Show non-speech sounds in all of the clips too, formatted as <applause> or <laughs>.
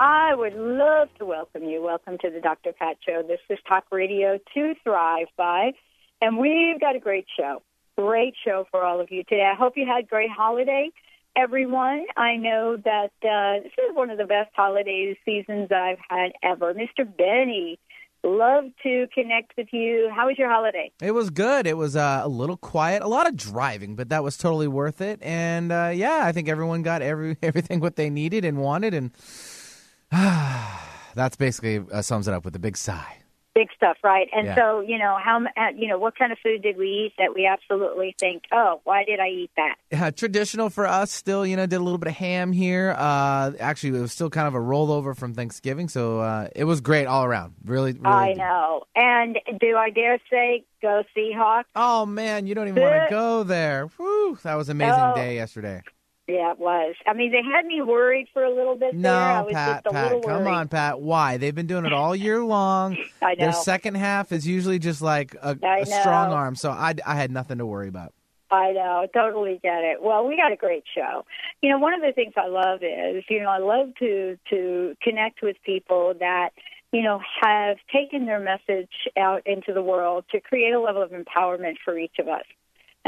I would love to welcome you. Welcome to the Dr. Pat Show. This is Talk Radio to Thrive by, and we've got a great show. Great show for all of you today. I hope you had a great holiday, everyone. I know that uh, this is one of the best holiday seasons I've had ever. Mr. Benny, love to connect with you. How was your holiday? It was good. It was uh, a little quiet, a lot of driving, but that was totally worth it. And uh, yeah, I think everyone got every <laughs> everything what they needed and wanted, and <sighs> that's basically uh, sums it up with a big sigh. Big stuff, right? And Yeah. so, you know, how uh, you know what kind of food did we eat that we absolutely think, oh, why did I eat that? Uh, traditional for us, still, you know, did a little bit of ham here. Uh, actually, it was still kind of a rollover from Thanksgiving, so uh, it was great all around. Really, really. I good. know. And do I dare say, go Seahawks? Oh man, you don't even want to go there. Whew, that was an amazing day yesterday. Yeah, it was. I mean, they had me worried for a little bit No, there. I was Pat, just a Pat, come worried. on, Pat. Why? They've been doing it all year long. <laughs> I know. Their second half is usually just like a strong arm, so I, I had nothing to worry about. I know, totally get it. Well, we got a great show. You know, one of the things I love is, you know, I love to to connect with people that, you know, have taken their message out into the world to create a level of empowerment for each of us.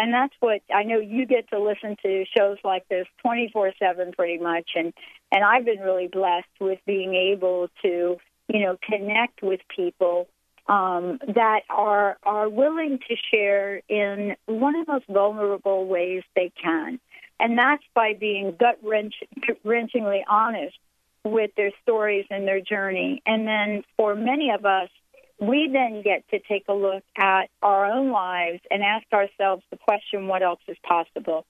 And that's what I know you get to listen to shows like this 24/7 pretty much and and I've been really blessed with being able to, you know, connect with people um, that are are willing to share in one of the most vulnerable ways they can, and that's by being gut wrenchingly honest with their stories and their journey. And then for many of us, we then get to take a look at our own lives and ask ourselves the question, what else is possible?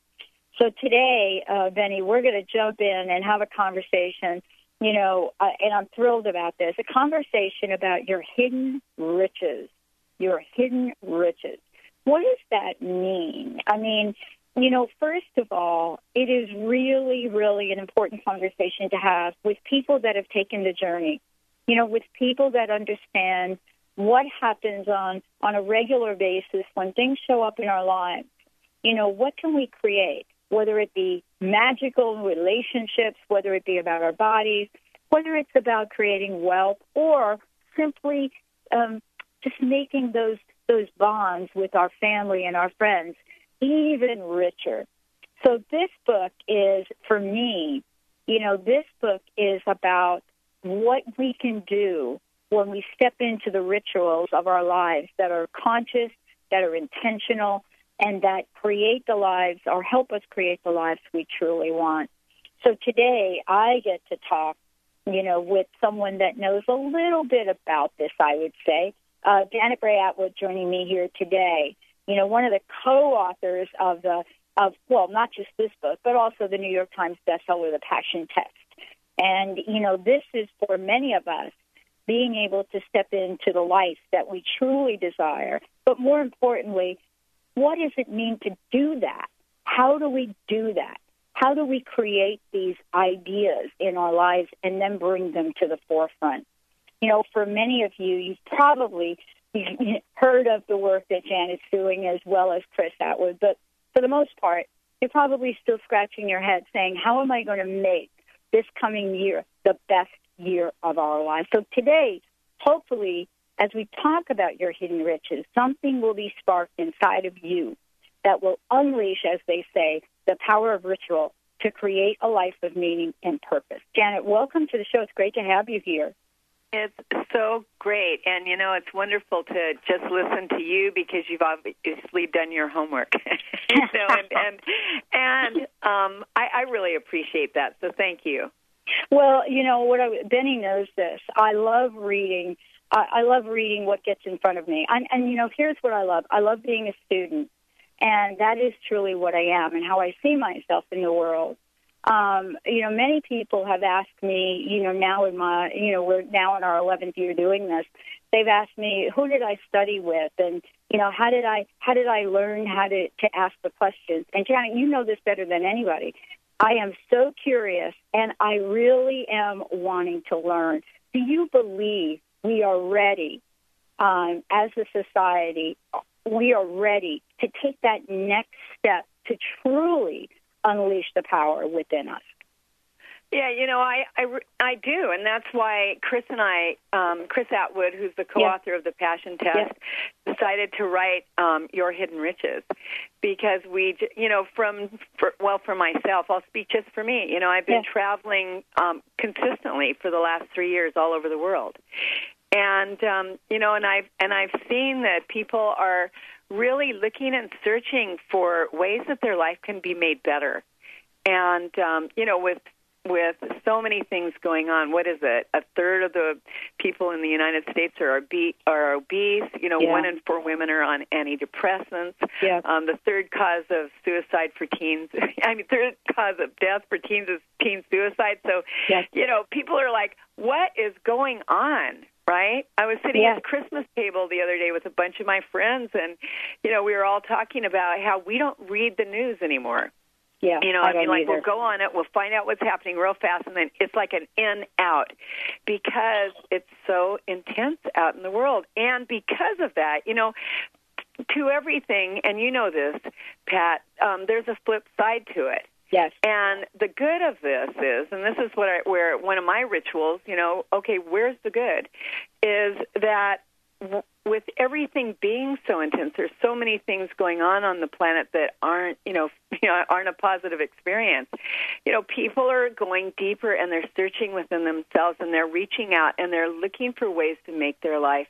So today, uh, Benny, we're going to jump in and have a conversation. You know, uh, and I'm thrilled about this. A conversation about your hidden riches. Your hidden riches. What does that mean? I mean, you know, first of all, it is really, really an important conversation to have with people that have taken the journey. You know, with people that understand what happens on on a regular basis when things show up in our lives. You know, what can we create? Whether it be magical relationships, whether it be about our bodies, whether it's about creating wealth, or simply um, just making those those bonds with our family and our friends even richer. So this book is for me, you know, this book is about what we can do when we step into the rituals of our lives that are conscious, that are intentional, and that create the lives or help us create the lives we truly want. So today I get to talk, you know, with someone that knows a little bit about this, I would say. Uh, Janet Bray Attwood joining me here today. You know, one of the co-authors of the of well, not just this book, but also the New York Times bestseller, The Passion Test. And you know, this is for many of us being able to step into the life that we truly desire. But more importantly, what does it mean to do that? How do we do that? How do we create these ideas in our lives and then bring them to the forefront? You know, for many of you, you've probably <laughs> heard of the work that Janet's doing as well as Chris Attwood, but for the most part, you're probably still scratching your head saying, How am I going to make this coming year the best year of our lives? So today, hopefully, as we talk about your hidden riches, something will be sparked inside of you that will unleash, as they say, the power of ritual to create a life of meaning and purpose. Janet, welcome to the show. It's great to have you here. It's so great. And, you know, it's wonderful to just listen to you because you've obviously done your homework. <laughs> you know, and, and, and um, I, I really appreciate that. So thank you. Well, you know, what I, Benny knows this. I love reading. I, I love reading what gets in front of me. And, and, you know, here's what I love I love being a student. And that is truly what I am and how I see myself in the world um, you know, many people have asked me, you know, now in my, you know, we're now in our 11th year doing this. They've asked me, who did I study with, and you know, how did I, how did I learn how to to ask the questions? And Janet, you know this better than anybody. I am so curious, and I really am wanting to learn. Do you believe we are ready um, as a society? We are ready to take that next step to truly unleash the power within us. Yeah, you know, I, I, I do, and that's why Chris and I, um, Chris Attwood, who's the co-author yeah. of the Passion Test, yeah. decided to write um, Your Hidden Riches, because we, you know, from for, well, for myself, I'll speak just for me. You know, I've been yeah. traveling um, consistently for the last three years all over the world, and um, you know, and I've and I've seen that people are really looking and searching for ways that their life can be made better. And um, you know, with with so many things going on, what is it? A third of the people in the United States are. Are obese. You know, yeah. one in four women are on antidepressants. Yeah. Um, the third cause of suicide for teens, <laughs> I mean, third cause of death for teens is teen suicide. So, yes. you know, people are like, what is going on? right? I was sitting yeah. at the Christmas table the other day with a bunch of my friends, and you know, we were all talking about how we don't read the news anymore. Yeah, you know, I, I mean, like either. we'll go on it, we'll find out what's happening real fast, and then it's like an in out because it's so intense out in the world, and because of that, you know, to everything, and you know this, Pat. Um, there's a flip side to it. Yes. And the good of this is, and this is what I, where one of my rituals, you know, okay, where's the good? Is that with everything being so intense, there's so many things going on on the planet that aren't, <laughs> you know, aren't a positive experience. You know, people are going deeper and they're searching within themselves and they're reaching out and they're looking for ways to make their life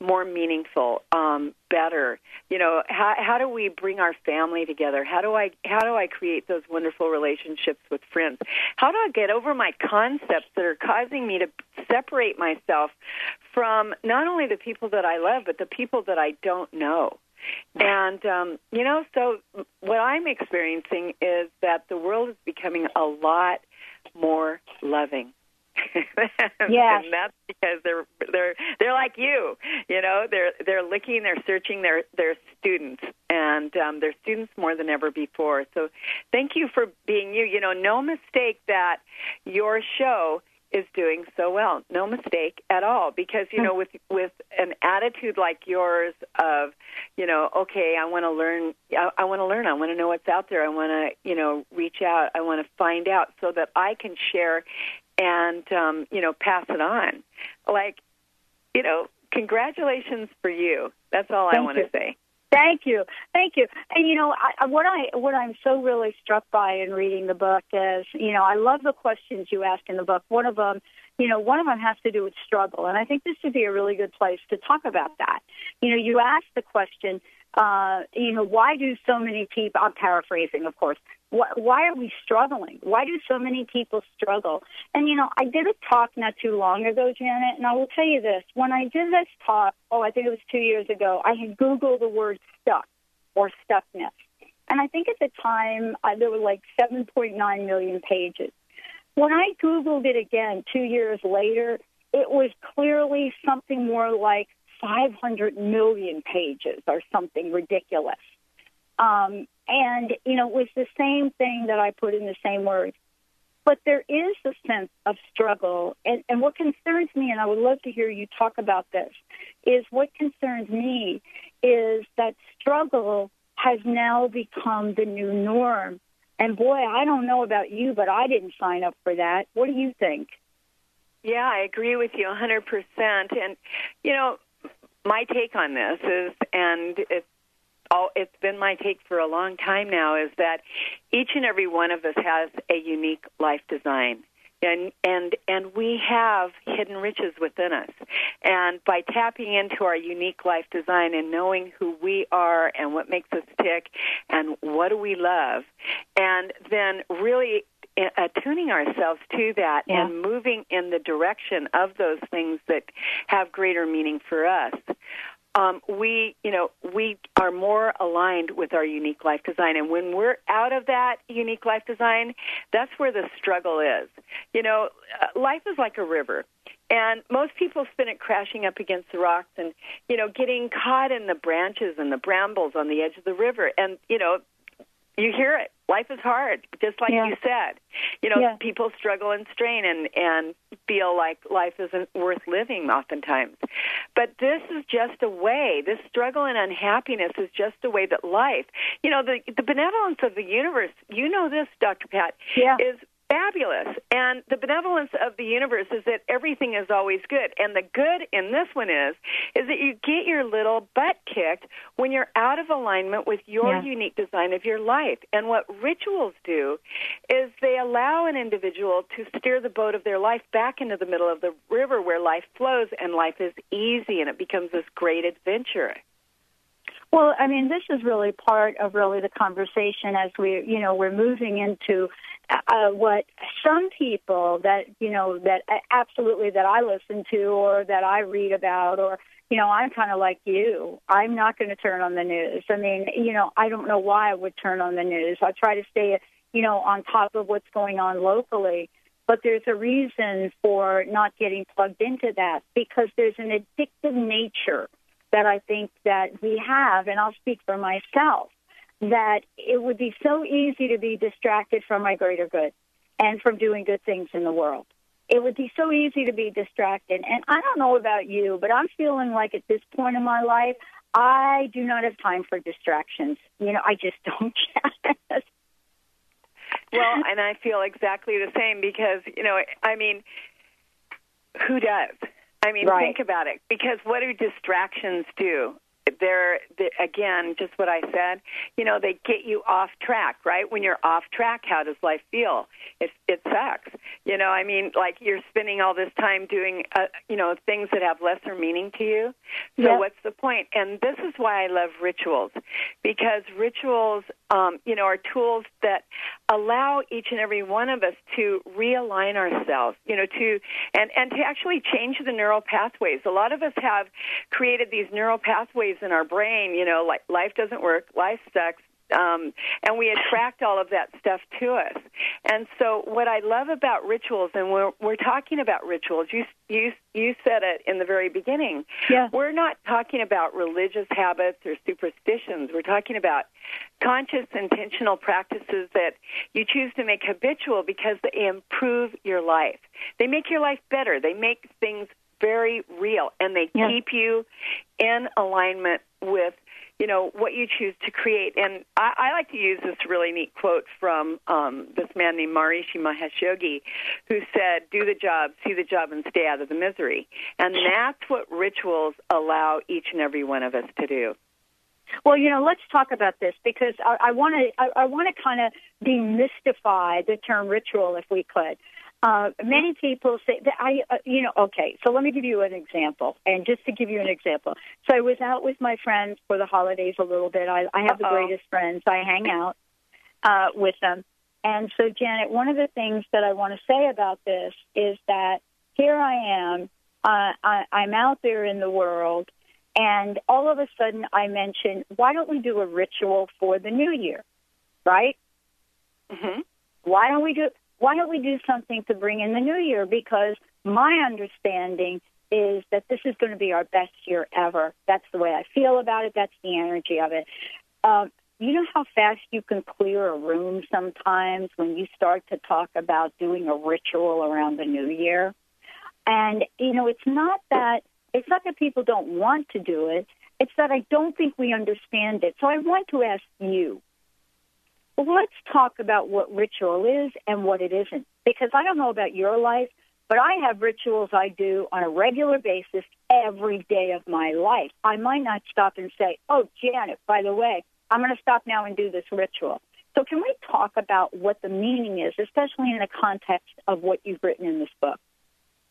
more meaningful, um, better. You know, how how do we bring our family together? How do I how do I create those wonderful relationships with friends? How do I get over my concepts that are causing me to separate myself from not only the people that I love but the people that I don't know? And um, you know, so what I'm experiencing is that the world is becoming a lot more loving. Yes. <laughs> and that's because they're they're they're like you, you know. They're they're looking, they're searching, they're they're students, and um, they're students more than ever before. So, thank you for being you. You know, no mistake that your show is doing so well. No mistake at all because you know with with an attitude like yours of, you know, okay, I want to learn I, I want to learn. I want to know what's out there. I want to, you know, reach out. I want to find out so that I can share and um, you know, pass it on. Like, you know, congratulations for you. That's all Thank I want to say. Thank you, thank you. And you know, I, what I what I'm so really struck by in reading the book is, you know, I love the questions you ask in the book. One of them, you know, one of them has to do with struggle, and I think this would be a really good place to talk about that. You know, you ask the question, uh, you know, why do so many people? I'm paraphrasing, of course. Why, why are we struggling? Why do so many people struggle? And you know, I did a talk not too long ago, Janet, and I will tell you this: when I did this talk, oh, I think it was two years ago, I had Googled the word stuck or stuckness, and I think at the time uh, there were like 7.9 million pages. When I Googled it again two years later, it was clearly something more like 500 million pages or something ridiculous. Um, and, you know, it was the same thing that I put in the same words. But there is a sense of struggle. And, and what concerns me, and I would love to hear you talk about this, is what concerns me is that struggle has now become the new norm. And boy, I don't know about you, but I didn't sign up for that. What do you think? Yeah, I agree with you 100%. And, you know, my take on this is, and it's all it's been my take for a long time now is that each and every one of us has a unique life design. And and and we have hidden riches within us. And by tapping into our unique life design and knowing who we are and what makes us tick and what do we love and then really attuning ourselves to that yeah. and moving in the direction of those things that have greater meaning for us um, we, you know, we are more aligned with our unique life design. And when we're out of that unique life design, that's where the struggle is. You know, uh, life is like a river. And most people spin it crashing up against the rocks and, you know, getting caught in the branches and the brambles on the edge of the river. And, you know, you hear it. Life is hard, just like yeah. you said. You know, yeah. people struggle and strain and and feel like life isn't worth living oftentimes. But this is just a way. This struggle and unhappiness is just a way that life. You know, the the benevolence of the universe. You know this, Dr. Pat. Yeah. Is fabulous. And the benevolence of the universe is that everything is always good. And the good in this one is is that you get your little butt kicked when you're out of alignment with your Yeah. unique design of your life. And what rituals do is they allow an individual to steer the boat of their life back into the middle of the river where life flows and life is easy and it becomes this great adventure. Well, I mean, this is really part of really the conversation as we, you know, we're moving into uh, what some people that, you know, that uh, absolutely that I listen to or that I read about or, you know, I'm kind of like you. I'm not going to turn on the news. I mean, you know, I don't know why I would turn on the news. I try to stay, you know, on top of what's going on locally. But there's a reason for not getting plugged into that because there's an addictive nature that I think that we have, and I'll speak for myself, that it would be so easy to be distracted from my greater good and from doing good things in the world. It would be so easy to be distracted. And I don't know about you, but I'm feeling like at this point in my life, I do not have time for distractions. You know, I just <laughs> don't. well, and I feel exactly the same because, you know, I mean, who does? I mean, Right. think about it. Because what do distractions do? They're, they again, just what I said. You know, they get you off track, right? When you're off track, how does life feel? It it sucks. You know, I mean, like you're spending all this time doing, uh, you know, things that have lesser meaning to you. So Yep. what's the point? And this is why I love rituals, because rituals, um, you know, are tools that allow each and every one of us to realign ourselves, you know, to and and to actually change the neural pathways. A lot of us have created these neural pathways in our brain, you know, like life doesn't work, life sucks, um, and we attract all of that stuff to us. And so, what I love about rituals, and we're we're talking about rituals. You you you said it in the very beginning. Yeah. We're not talking about religious habits or superstitions. We're talking about conscious, intentional practices that you choose to make habitual because they improve your life. They make your life better. They make things very real, and they Yeah. keep you in alignment with you know what you choose to create. And I, I like to use this really neat quote from um, this man named Maharishi Mahesh Yogi, who said, "Do the job, see the job, and stay out of the misery." And that's what rituals allow each and every one of us to do. Well, you know, let's talk about this because I want to I, I want to kind of demystify the term ritual, if we could. Uh, many people say that I, uh, you know, okay. So let me give you an example, and just to give you an example. So I was out with my friends for the holidays a little bit. I, I have the Uh-oh. greatest friends. I hang out uh, with them, and so Janet, one of the things that I want to say about this is that here I am. Uh, I, I'm out there in the world, and all of a sudden I mention, why don't we do a ritual for the new year, right? hmm Why don't we do why don't we do something to bring in the new year? Because my understanding is that this is going to be our best year ever. That's the way I feel about it. That's the energy of it. Um, you know how fast you can clear a room sometimes when you start to talk about doing a ritual around the new year? And, you know, it's not that it's not that people don't want to do it. It's that I don't think we understand it. So I want to ask you, let's talk about what ritual is and what it isn't. Because I don't know about your life, but I have rituals I do on a regular basis every day of my life. I might not stop and say, "Oh, Janet, by the way, I'm going to stop now and do this ritual." So, can we talk about what the meaning is, especially in the context of what you've written in this book?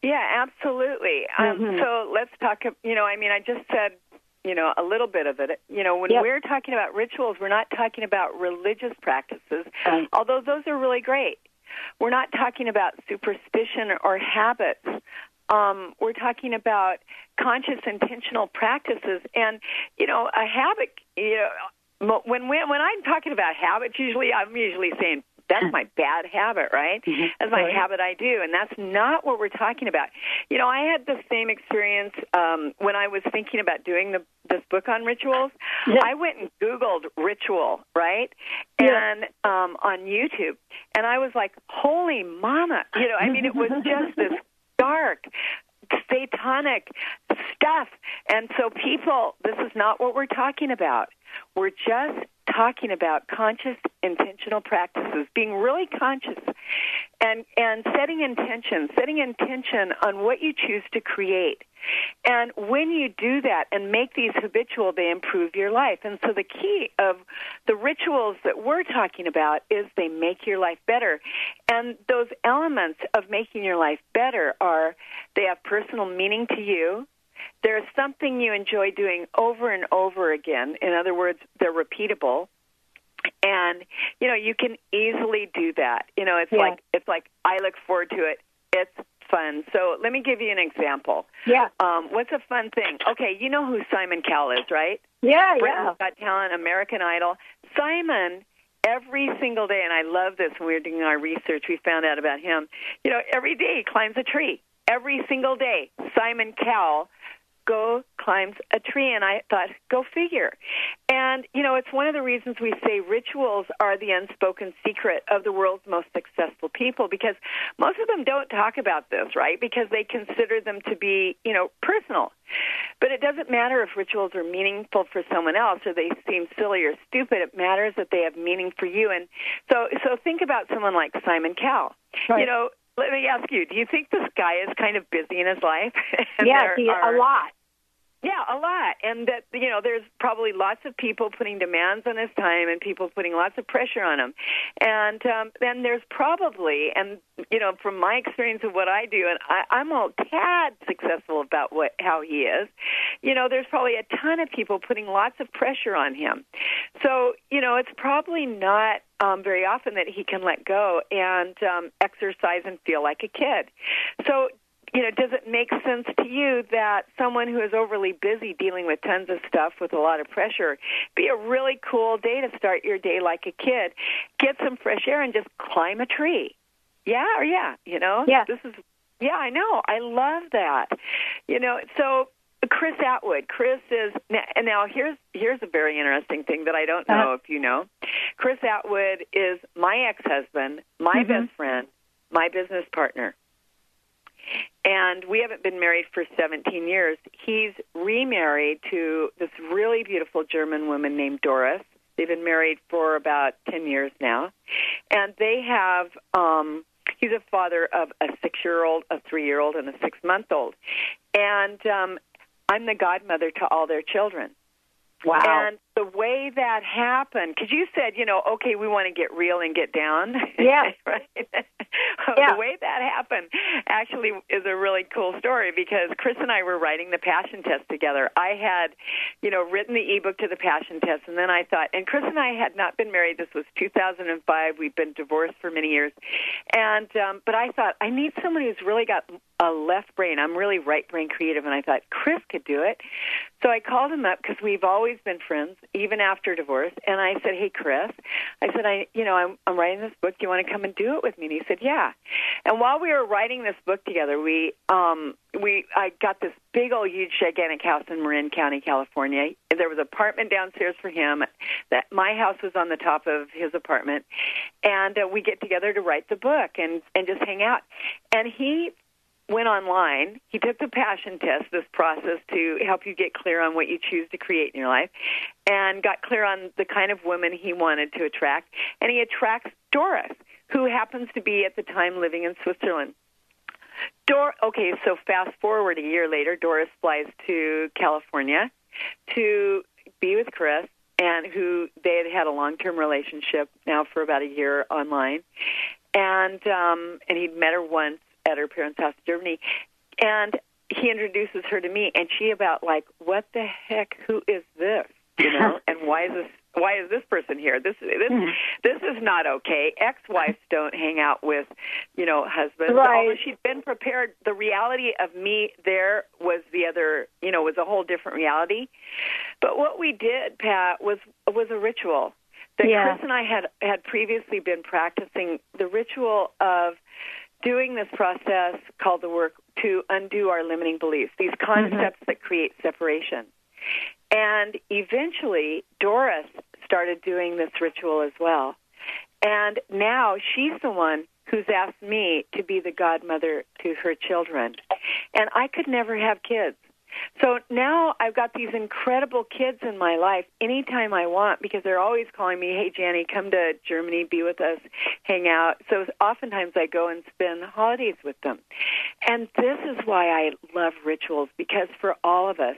Yeah, absolutely. Um, Mhm. so let's talk. You know, I mean, I just said, you know, a little bit of it. You know, when Yep. we're talking about rituals, we're not talking about religious practices, Right. although those are really great. We're not talking about superstition or habits. Um, we're talking about conscious, intentional practices, and you know, a habit. You know, when when when I'm talking about habits, usually I'm usually saying that's my bad habit, right? Mhm. That's my habit I do, and that's not what we're talking about. You know, I had the same experience um, when I was thinking about doing the, this book on rituals. I went and Googled ritual, right, Yeah. and um, on YouTube, and I was like, "Holy mama!" You know, I mean, it was just this <laughs> dark, satanic stuff. And so, people, this is not what we're talking about. We're just talking about conscious, intentional practices, being really conscious, and and setting intention, setting intention on what you choose to create. And when you do that and make these habitual, they improve your life. And so the key of the rituals that we're talking about is they make your life better. And those elements of making your life better are they have personal meaning to you. There's something you enjoy doing over and over again. In other words, they're repeatable. And you know, you can easily do that. You know, it's Yeah. like it's like I look forward to it. It's fun. So let me give you an example. Yeah. Um, what's a fun thing? Okay, you know who Simon Cowell is, right? Yeah, yeah. Britain's Got Talent, American Idol. Simon, every single day, and I love this when we were doing our research, we found out about him. You know, every day he climbs a tree. Every single day, Simon Cowell go climbs a tree and I thought go figure. And you know, it's one of the reasons we say rituals are the unspoken secret of the world's most successful people because most of them don't talk about this, right? Because they consider them to be, you know, personal. But it doesn't matter if rituals are meaningful for someone else or they seem silly or stupid. It matters that they have meaning for you. And so, so think about someone like Simon Cowell. Right. You know, let me ask you: Do you think this guy is kind of busy in his life? <laughs> Yeah, are- a lot. Yeah, a lot. And that, you know, there's probably lots of people putting demands on his time and people putting lots of pressure on him. And um, then there's probably, and, you know, from my experience of what I do, and I, I'm a tad successful about what how he is, you know, there's probably a ton of people putting lots of pressure on him. So, you know, it's probably not um, very often that he can let go and um, exercise and feel like a kid. So, you know, does it make sense to you that someone who is overly busy dealing with tons of stuff with a lot of pressure be a really cool day to start your day like a kid? Get some fresh air and just climb a tree. Yeah, or yeah, you know? Yeah. This is yeah, I know. I love that. You know, so Chris Attwood. Chris is now, and now here's here's a very interesting thing that I don't know Uh-huh. if you know. Chris Attwood is my ex-husband, my Mhm. best friend, my business partner. And we haven't been married for 17 years. He's remarried to this really beautiful German woman named Doris. They've been married for about 10 years now. And they have um he's a father of a 6-year-old, a 3-year-old and a 6-month-old. And um I'm the godmother to all their children. Wow. And the way that happened, because you said, you know, okay, we want to get real and get down. <laughs> Yeah. right. <laughs> Yeah. The way that happened actually is a really cool story because Chris and I were writing the passion test together. I had, you know, written the ebook to the passion test, and then I thought, and Chris and I had not been married. This was 2005. We'd been divorced for many years, and um, but I thought I need someone who's really got a left brain. I'm really right brain creative, and I thought Chris could do it. So I called him up because we've always been friends, even after divorce. And I said, "Hey, Chris," I said, "I, you know, I'm, I'm writing this book. Do you want to come and do it with me?" And he said, "Yeah." And while we were writing this book together, we, um, we, I got this big old, huge, gigantic house in Marin County, California. There was an apartment downstairs for him. That my house was on the top of his apartment, and uh, we get together to write the book and and just hang out. And he went online. He took the passion test, this process to help you get clear on what you choose to create in your life, and got clear on the kind of woman he wanted to attract. And he attracts Doris, who happens to be at the time living in Switzerland. Dor- okay, so fast forward a year later, Doris flies to California to be with Chris, and who they had had a long-term relationship now for about a year online, and um, and he'd met her once at her parents' house in Germany, and he introduces her to me, and she about like, what the heck? Who is this? You <laughs> know, and why is this why is this person here? This this mm-hmm. this is not okay. Ex-wives don't hang out with, you know, husbands. Right. Although she'd been prepared, the reality of me there was the other, you know, was a whole different reality. But what we did, Pat, was was a ritual that yeah. Chris and I had had previously been practicing. The ritual of doing this process called the work to undo our limiting beliefs, these concepts mm-hmm. that create separation. And eventually, Doris started doing this ritual as well. And now she's the one who's asked me to be the godmother to her children. And I could never have kids. So now I've got these incredible kids in my life anytime I want because they're always calling me, hey, Janny, come to Germany, be with us, hang out. So oftentimes I go and spend holidays with them. And this is why I love rituals because for all of us,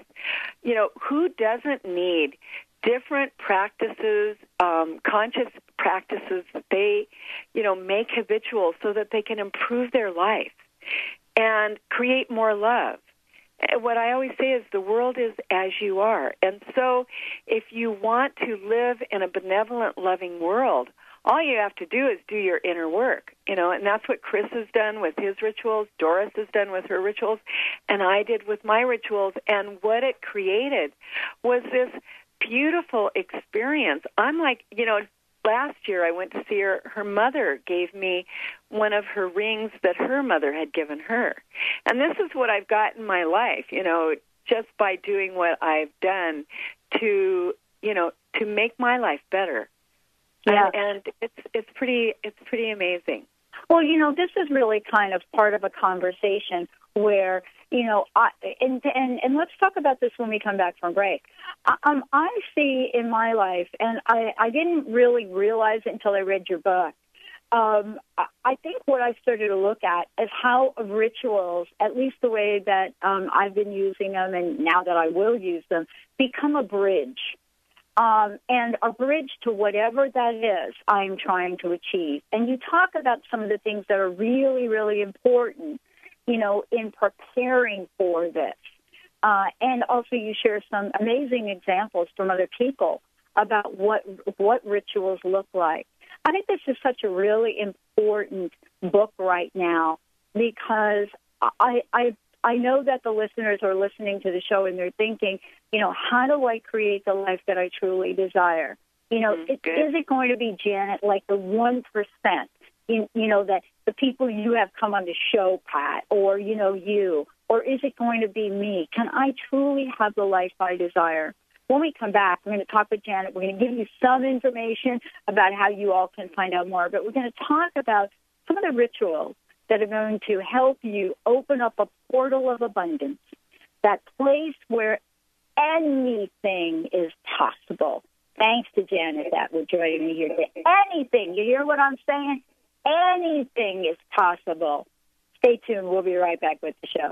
you know, who doesn't need different practices, um, conscious practices that they, you know, make habitual so that they can improve their life and create more love Eh, what I always say is the world is as you are. And so if you want to live in a benevolent, loving world, all you have to do is do your inner work, you know, and that's what Chris has done with his rituals, Doris has done with her rituals, and I did with my rituals. And what it created was this beautiful experience. I'm like, you know, last year I went to see her. Her mother gave me one of her rings that her mother had given her. And this is what I've got in my life, you know, just by doing what I've done to, you know, to make my life better. Yeah. And, and it's it's pretty it's pretty amazing. Well, you know, this is really kind of part of a conversation where you know, I, and, and and let's talk about this when we come back from break. Um, I see in my life, and I I didn't really realize it until I read your book. Um, I think what I started to look at is how rituals, at least the way that um, I've been using them, and now that I will use them, become a bridge. Um, and a bridge to whatever that is I'm trying to achieve. And you talk about some of the things that are really, really important you know, in preparing for this. Uh, and also, you share some amazing examples from other people about what what rituals look like. I think this is such a really important book right now because I I I know that the listeners are listening to the show and they're thinking, you know, how do I create the life that I truly desire? You know, mm, it, is it going to be Janet like the one percent? You, you know that the people you have come on the show, Pat, or, you know, you? Or is it going to be me? Can I truly have the life I desire? When we come back, we're going to talk with Janet. We're going to give you some information about how you all can find out more, but we're going to talk about some of the rituals that are going to help you open up a portal of abundance, that place where anything is possible. Thanks to Janet that we're joining me here today. Anything. You hear what I'm saying? Anything is possible. Stay tuned. We'll be right back with the show.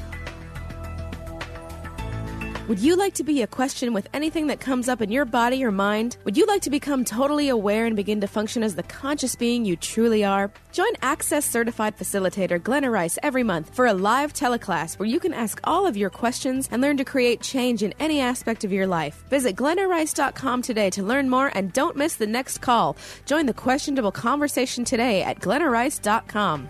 Would you like to be a question with anything that comes up in your body or mind? Would you like to become totally aware and begin to function as the conscious being you truly are? Join Access Certified Facilitator Glenna Rice every month for a live teleclass where you can ask all of your questions and learn to create change in any aspect of your life. Visit glennarice.com today to learn more and don't miss the next call. Join the questionable conversation today at glennarice.com.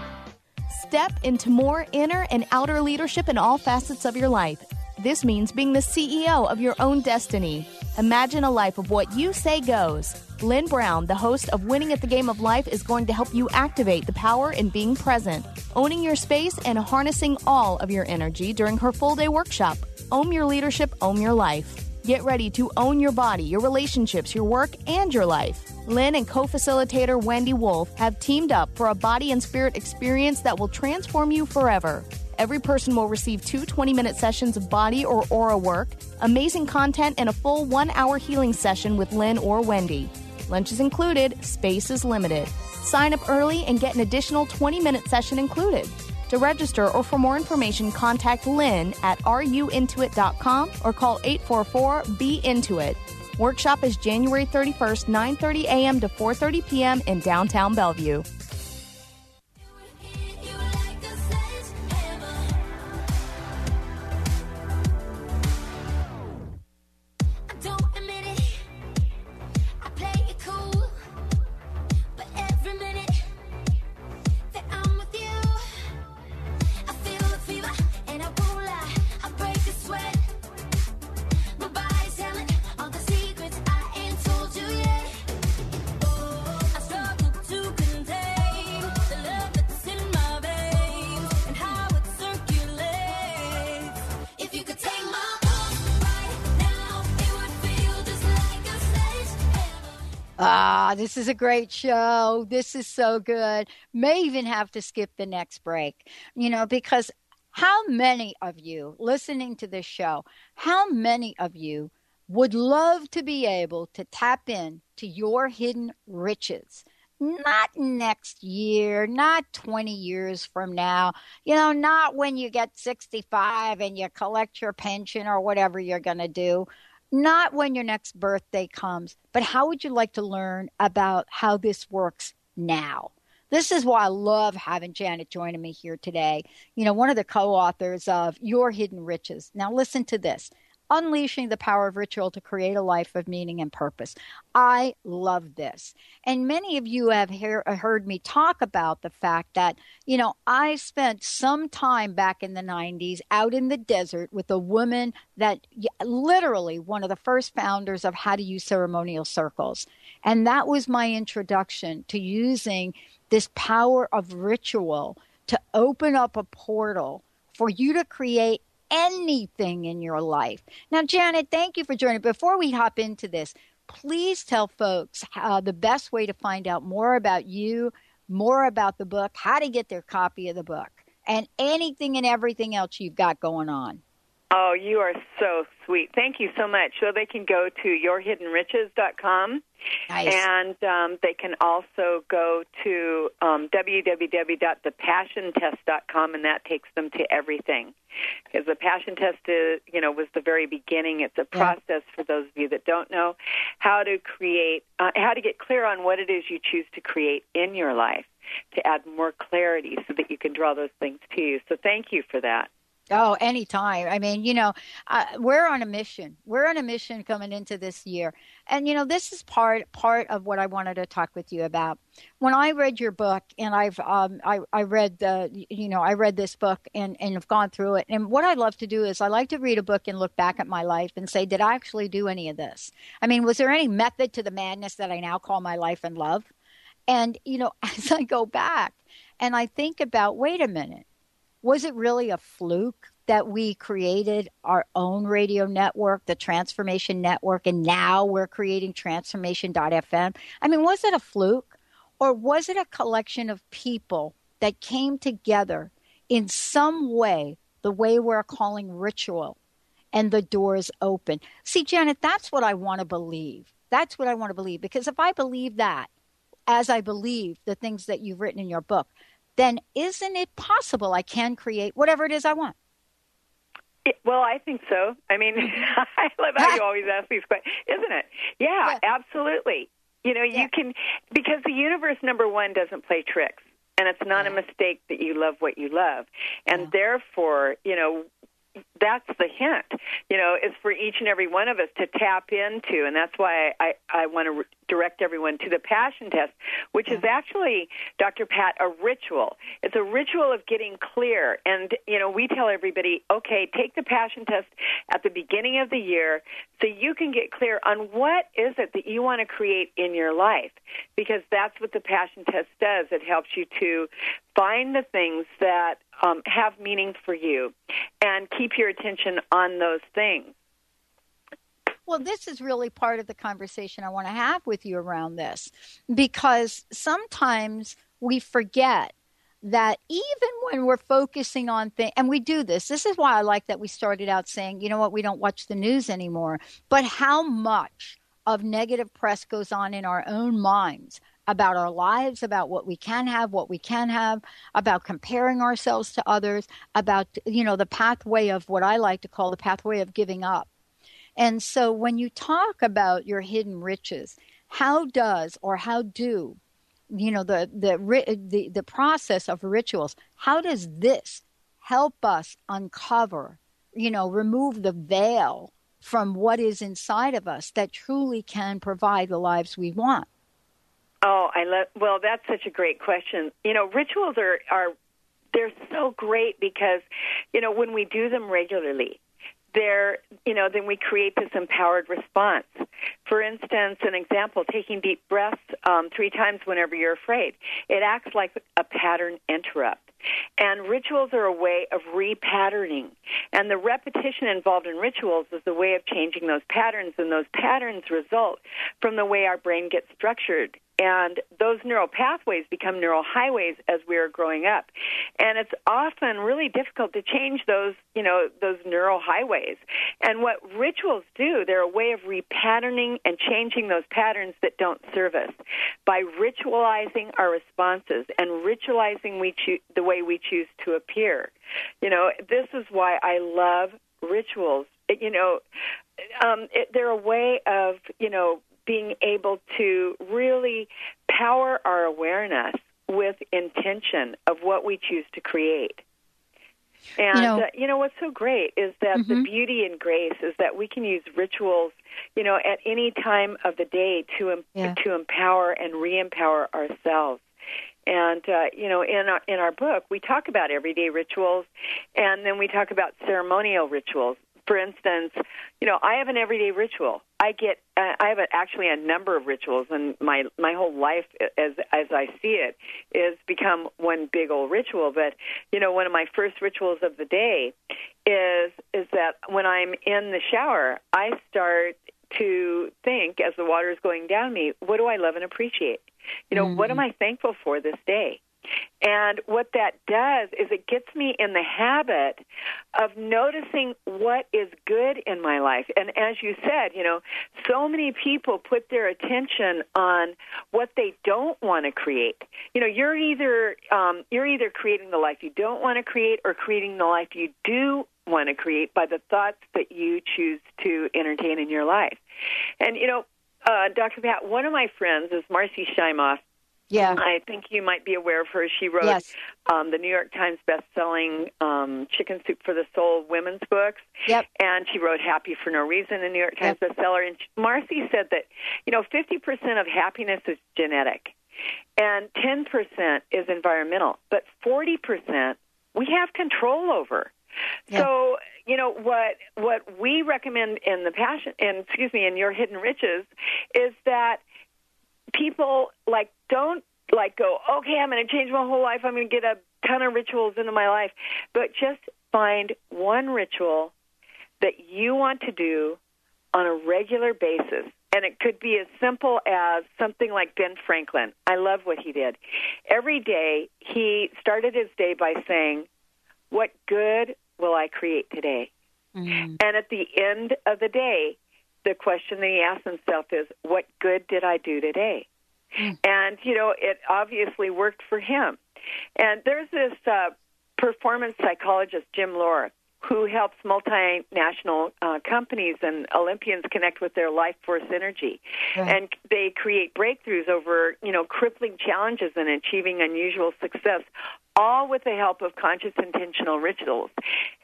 Step into more inner and outer leadership in all facets of your life. This means being the CEO of your own destiny. Imagine a life of what you say goes. Lynn Brown, the host of Winning at the Game of Life, is going to help you activate the power in being present, owning your space, and harnessing all of your energy during her full day workshop. Own your leadership, own your life. Get ready to own your body, your relationships, your work, and your life. Lynn and co facilitator Wendy Wolf have teamed up for a body and spirit experience that will transform you forever. Every person will receive two 20 minute sessions of body or aura work, amazing content, and a full one hour healing session with Lynn or Wendy. Lunch is included, space is limited. Sign up early and get an additional 20 minute session included. To register or for more information, contact Lynn at ruintuit.com or call 844 Be Into It. Workshop is January 31st, 9:30 a.m. to 4:30 p.m. in downtown Bellevue. This is a great show. This is so good. May even have to skip the next break, you know, because how many of you listening to this show, how many of you would love to be able to tap in to your hidden riches? Not next year, not 20 years from now, you know, not when you get 65 and you collect your pension or whatever you're going to do not when your next birthday comes, but how would you like to learn about how this works now? This is why I love having Janet joining me here today. You know, one of the co authors of Your Hidden Riches. Now, listen to this unleashing the power of ritual to create a life of meaning and purpose. I love this. And many of you have hear, uh, heard me talk about the fact that, you know, I spent some time back in the 90s out in the desert with a woman that literally one of the first founders of how to use ceremonial circles. And that was my introduction to using this power of ritual to open up a portal for you to create anything in your life. Now, Janet, thank you for joining. Before we hop into this, please tell folks uh, the best way to find out more about you, more about the book, how to get their copy of the book, and anything and everything else you've got going on. Oh, you are so sweet. Thank you so much. So they can go to yourhiddenriches.com. Nice. And um, they can also go to um, www.thepassiontest.com, and that takes them to everything. Because the passion test, is, you know, was the very beginning. It's a process yeah. for those of you that don't know how to create, uh, how to get clear on what it is you choose to create in your life to add more clarity so that you can draw those things to you. So thank you for that. Oh, anytime. I mean, you know, uh, we're on a mission. We're on a mission coming into this year, and you know, this is part part of what I wanted to talk with you about. When I read your book, and I've um, I I read the you know I read this book and and have gone through it. And what I love to do is I like to read a book and look back at my life and say, did I actually do any of this? I mean, was there any method to the madness that I now call my life and love? And you know, <laughs> as I go back and I think about, wait a minute was it really a fluke that we created our own radio network, the Transformation Network, and now we're creating Transformation.fm? I mean, was it a fluke? Or was it a collection of people that came together in some way, the way we're calling ritual, and the doors open? See, Janet, that's what I want to believe. That's what I want to believe. Because if I believe that, as I believe the things that you've written in your book, then isn't it possible I can create whatever it is I want? It, well, I think so. I mean, mm-hmm. <laughs> I love how you <laughs> always ask these questions, isn't it? Yeah, yeah. absolutely. You know, yeah. you can because the universe number one doesn't play tricks, and it's not yeah. a mistake that you love what you love, and therefore, you know, that's the hint, you know, is for each and every one of us to tap into, and that's why I, I want to re- direct everyone to the passion test, which is actually, Dr. Pat, a ritual. It's a ritual of getting clear, and you know, we tell everybody, okay, take the passion test at the beginning of the year, so you can get clear on what is it that you want to create in your life, because that's what the passion test does. It helps you to find the things that um, have meaning for you and keep your attention on those things. Well, this is really part of the conversation I want to have with you around this because sometimes we forget that even when we're focusing on things, and we do this, this is why I like that we started out saying, you know what, we don't watch the news anymore, but how much of negative press goes on in our own minds about our lives, about what we can have, what we can have, about comparing ourselves to others, about, you know, the pathway of what I like to call the pathway of giving up. And so when you talk about your hidden riches, how does or how do you know the the the the process of rituals how does this help us uncover you know remove the veil from what is inside of us that truly can provide the lives we want Oh, I love. Well, that's such a great question. You know, rituals are are they're so great because, you know, when we do them regularly, they're you know then we create this empowered response. For instance, an example: taking deep breaths um, three times whenever you're afraid. It acts like a pattern interrupt. And rituals are a way of repatterning. And the repetition involved in rituals is a way of changing those patterns, and those patterns result from the way our brain gets structured and those neural pathways become neural highways as we are growing up. And it's often really difficult to change those you know those neural highways. And what rituals do they're a way of repatterning and changing those patterns that don't serve us. By ritualizing our responses and ritualizing we the way we choose to appear. You know this is why i love rituals. You know um, it, they're a way of you know being able to really power our awareness with intention of what we choose to create. And you know, uh, you know what's so great is that mm-hmm. the beauty and grace is that we can use rituals, you know, at any time of the day to yeah. to empower and re-empower ourselves. And uh, you know, in our in our book, we talk about everyday rituals, and then we talk about ceremonial rituals for instance, you know, I have an everyday ritual. I get, uh, I have a, actually a number of rituals, and my my whole life, as as I see it, is become one big old ritual. But you know, one of my first rituals of the day is is that when I'm in the shower, I start to think as the water is going down me, what do I love and appreciate? You know, mm-hmm. what am I thankful for this day? And what that does is it gets me in the habit of noticing what is good in my life. And as you said, you know, so many people put their attention on what they don't want to create. You know, you're either um, you're either creating the life you don't want to create or creating the life you do want to create by the thoughts that you choose to entertain in your life. And you know, uh, Dr. Pat, one of my friends is Marci Shimoff yeah. I think you might be aware of her. She wrote yes. um, the New York Times best-selling um, Chicken Soup for the Soul women's books. Yep. And she wrote Happy for No Reason, a New York Times yep. bestseller. And Marci said that, you know, 50% of happiness is genetic and 10% is environmental, but 40% we have control over. Yep. So, you know what what we recommend in the passion and excuse me in your hidden riches is that people like don't like go, okay, I'm going to change my whole life. I'm going to get a ton of rituals into my life, but just find one ritual that you want to do on a regular basis. And it could be as simple as something like Ben Franklin. I love what he did. Every day, he started his day by saying, What good will I create today? Mm-hmm. And at the end of the day, the question that he asks himself is, What good did I do today? Mm. And, you know, it obviously worked for him. And there's this uh, performance psychologist, Jim Loehr, who helps multinational uh, companies and Olympians connect with their life force energy, right. and they create breakthroughs over you know crippling challenges and achieving unusual success, all with the help of conscious intentional rituals.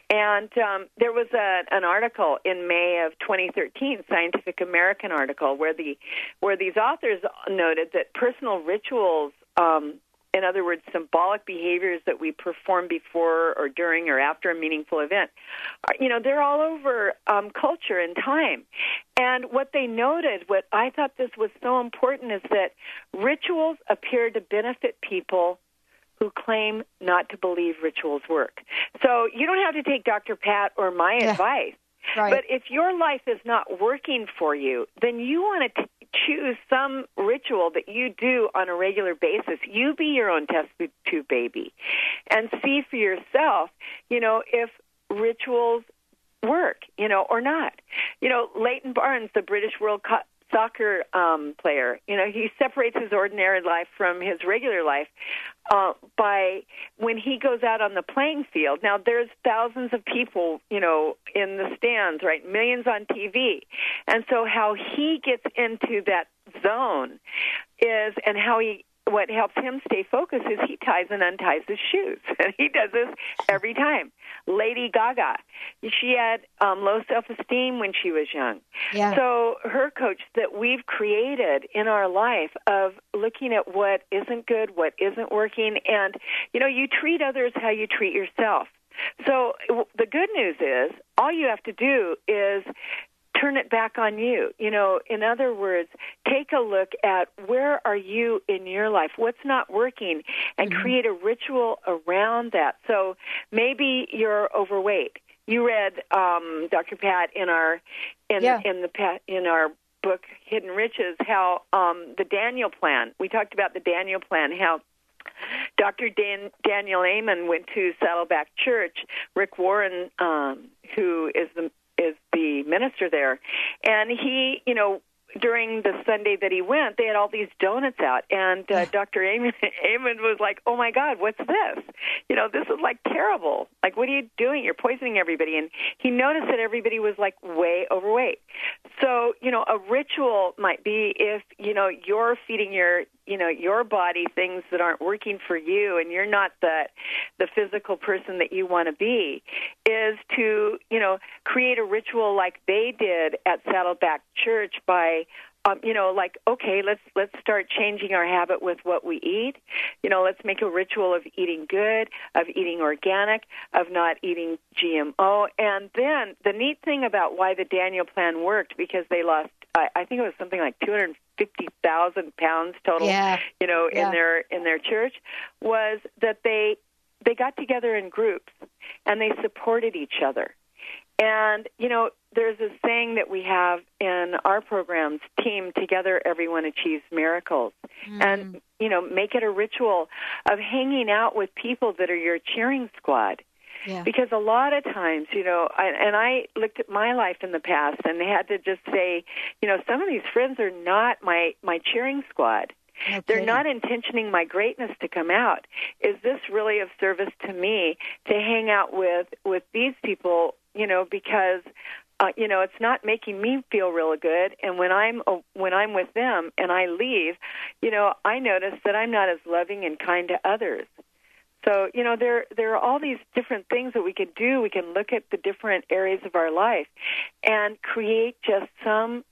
And um, there was a, an article in May of 2013, Scientific American article, where the where these authors noted that personal rituals um, in other words, symbolic behaviors that we perform before or during or after a meaningful event, you know, they're all over um, culture and time. And what they noted, what I thought this was so important, is that rituals appear to benefit people who claim not to believe rituals work. So you don't have to take Dr. Pat or my yeah. advice. Right. But if your life is not working for you, then you want to choose some ritual that you do on a regular basis. You be your own test tube baby and see for yourself, you know, if rituals work, you know, or not. You know, Leighton Baines, the British World Cup soccer um, player. You know, he separates his ordinary life from his regular life uh, by when he goes out on the playing field. Now, there's thousands of people, you know, in the stands, right? Millions on TV, and so how he gets into that zone is, and how he what helps him stay focused is he ties and unties his shoes. And <laughs> he does this every time. Lady Gaga, she had um, low self esteem when she was young. Yeah. So her coach that we've created in our life of looking at what isn't good, what isn't working, and you know, you treat others how you treat yourself. So the good news is all you have to do is turn it back on you. You know, in other words, take a look at where are you in your life, what's not working, and mm-hmm. create a ritual around that. So maybe you're overweight. You read um, Dr. Pat in our in yeah. in the in our book Hidden Riches how um, the Daniel Plan. We talked about the Daniel Plan how Dr. Dan, Daniel Amen went to Saddleback Church. Rick Warren, um, who is the is the minister there, and he, you know, during the Sunday that he went, they had all these donuts out, and uh, Dr. Amen, <laughs> Amen was like, "Oh my God, what's this? You know, this is like terrible. Like, what are you doing? You're poisoning everybody." And he noticed that everybody was like way overweight. So, you know, a ritual might be if you know you're feeding your you know your body things that aren't working for you and you're not the the physical person that you want to be is to you know create a ritual like they did at Saddleback Church by um, you know, like okay, let's let's start changing our habit with what we eat. You know, let's make a ritual of eating good, of eating organic, of not eating GMO. And then the neat thing about why the Daniel Plan worked because they lost, I, I think it was something like 250,000 pounds total. Yeah. You know, yeah. in their in their church, was that they they got together in groups and they supported each other. And you know, there's a saying that we have in our programs: "Team together, everyone achieves miracles." Mm. And you know, make it a ritual of hanging out with people that are your cheering squad. Yeah. Because a lot of times, you know, I, and I looked at my life in the past and had to just say, you know, some of these friends are not my my cheering squad. They're not intentioning my greatness to come out. Is this really of service to me to hang out with with these people? You know, because uh, you know it's not making me feel really good. And when I'm uh, when I'm with them and I leave, you know, I notice that I'm not as loving and kind to others. So, you know, there there are all these different things that we can do. We can look at the different areas of our life and create just some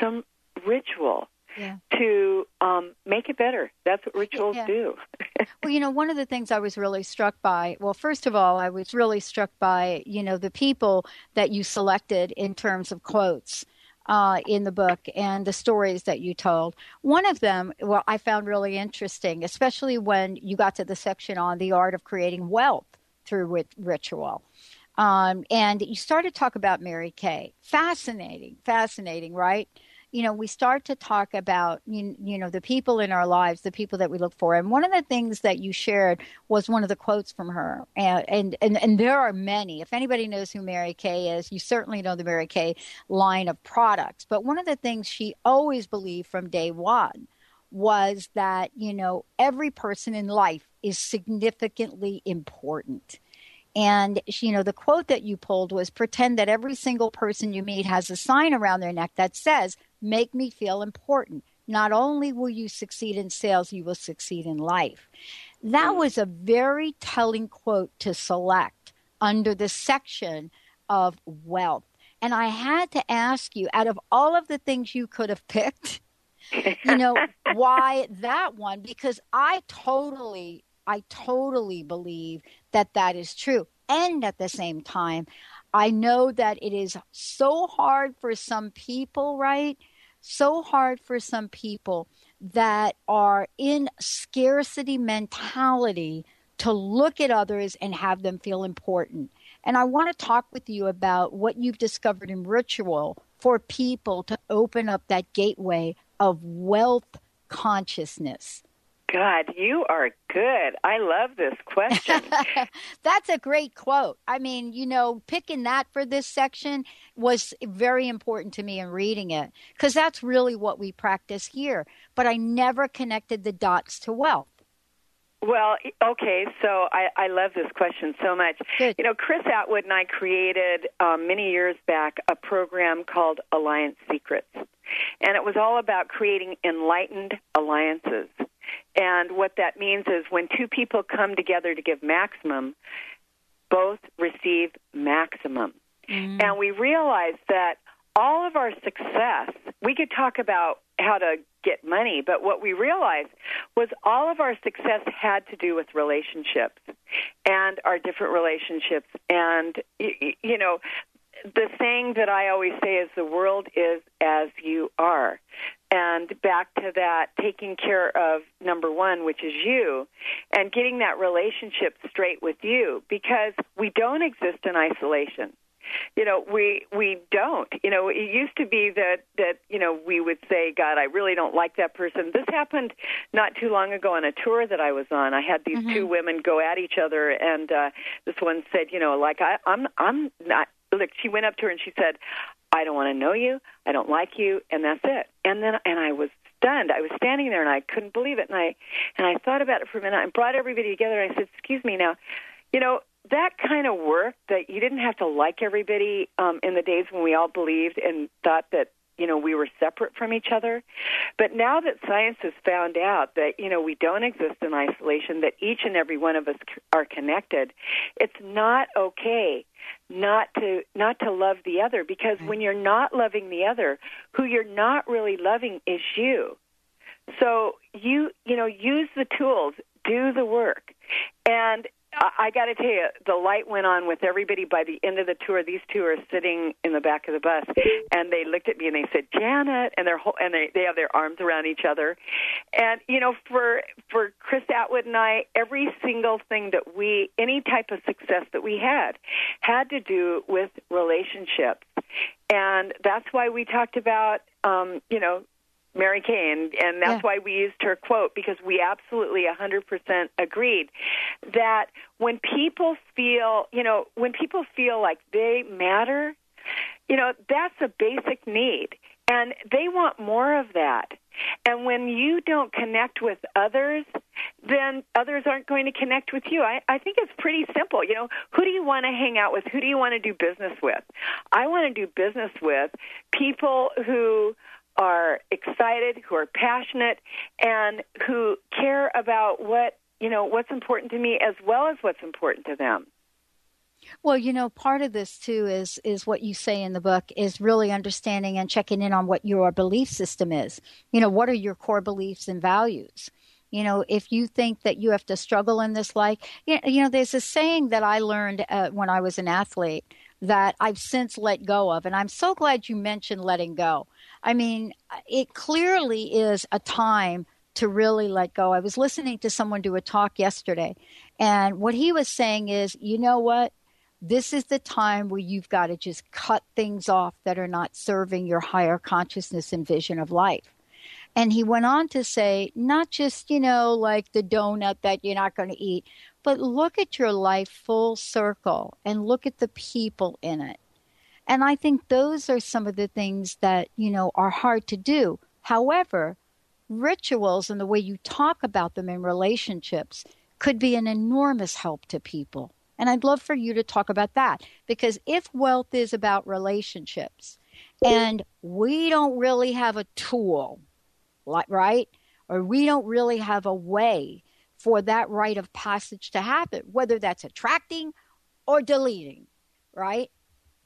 some ritual yeah. to um, make it better. That's what rituals yeah. do. <laughs> well, you know, one of the things I was really struck by, well, first of all, I was really struck by, you know, the people that you selected in terms of quotes uh, in the book and the stories that you told. One of them, well, I found really interesting, especially when you got to the section on the art of creating wealth through ritual. Um, and you started to talk about Mary Kay. Fascinating, fascinating, right? You know, we start to talk about, you, you know, the people in our lives, the people that we look for. And one of the things that you shared was one of the quotes from her. And, and, and, and there are many. If anybody knows who Mary Kay is, you certainly know the Mary Kay line of products. But one of the things she always believed from day one was that, you know, every person in life is significantly important. And, you know, the quote that you pulled was pretend that every single person you meet has a sign around their neck that says, make me feel important. Not only will you succeed in sales, you will succeed in life. That mm. was a very telling quote to select under the section of wealth. And I had to ask you, out of all of the things you could have picked, you know, <laughs> why that one? Because I totally, I totally believe that that is true. And at the same time, I know that it is so hard for some people, right? So hard for some people that are in scarcity mentality to look at others and have them feel important. And I want to talk with you about what you've discovered in ritual for people to open up that gateway of wealth consciousness. God, you are good. I love this question. <laughs> That's a great quote. I mean, you know, picking that for this section was very important to me in reading it because that's really what we practice here. But I never connected the dots to wealth. Well, okay, so I, I love this question so much. Good. You know, Chris Attwood and I created um, many years back a program called Alliance Secrets. And it was all about creating enlightened alliances. And what that means is when two people come together to give maximum, both receive maximum. Mm. And we realized that all of our success, we could talk about how to get money, but what we realized was all of our success had to do with relationships and our different relationships. And, you know, the saying that I always say is the world is as you are. And back to that, taking care of number one, which is you, and getting that relationship straight with you, because we don't exist in isolation. You know we we don't. You know it used to be that that you know we would say god i really don't like that person. This happened not too long ago on a tour that i was on. I had these Mm-hmm. two women go at each other and uh this one said you know like i i'm i'm not look she went up to her and she said i don't want to know you. I don't like you and that's it. And then and i was stunned. I was standing there and i couldn't believe it. And i and i thought about it for a minute. And brought everybody together. And i said excuse me now you know that kind of work that you didn't have to like everybody um, in the days when we all believed and thought that you know we were separate from each other. But now that science has found out that you know we don't exist in isolation that each and every one of us are connected it's not okay not to not to love the other because when you're not loving the other who you're not really loving is you. So you you know use the tools do the work. And I, I got to tell you, the light went on with everybody by the end of the tour. These two are sitting in the back of the bus, and they looked at me and they said, "Janet," and their whole, and they they have their arms around each other, and you know, for for Chris Attwood and I, every single thing that we, any type of success that we had, had to do with relationships, and that's why we talked about, um, you know, Mary Kay, and, that's Yeah. why we used her quote because we absolutely 100% agreed that when people feel, you know, when people feel like they matter, you know, that's a basic need. And they want more of that. And when you don't connect with others, then others aren't going to connect with you. I, I think it's pretty simple. You know, who do you want to hang out with? Who do you want to do business with? I want to do business with people who are excited, who are passionate, and who care about what you know what's important to me as well as what's important to them. Well, you know, part of this too is is what you say in the book is really understanding and checking in on what your belief system is. You know, what are your core beliefs and values? You know, if you think that you have to struggle in this life, you know, there's a saying that I learned uh, when I was an athlete that I've since let go of, and I'm so glad you mentioned letting go. I mean, it clearly is a time to really let go. I was listening to someone do a talk yesterday, and what he was saying is, you know what? This is the time where you've got to just cut things off that are not serving your higher consciousness and vision of life. And he went on to say, not just, you know, like the donut that you're not going to eat, but look at your life full circle and look at the people in it. And I think those are some of the things that, you know, are hard to do. However, rituals and the way you talk about them in relationships could be an enormous help to people. And I'd love for you to talk about that because if wealth is about relationships and we don't really have a tool, right? Or we don't really have a way for that rite of passage to happen, whether that's attracting or deleting, right?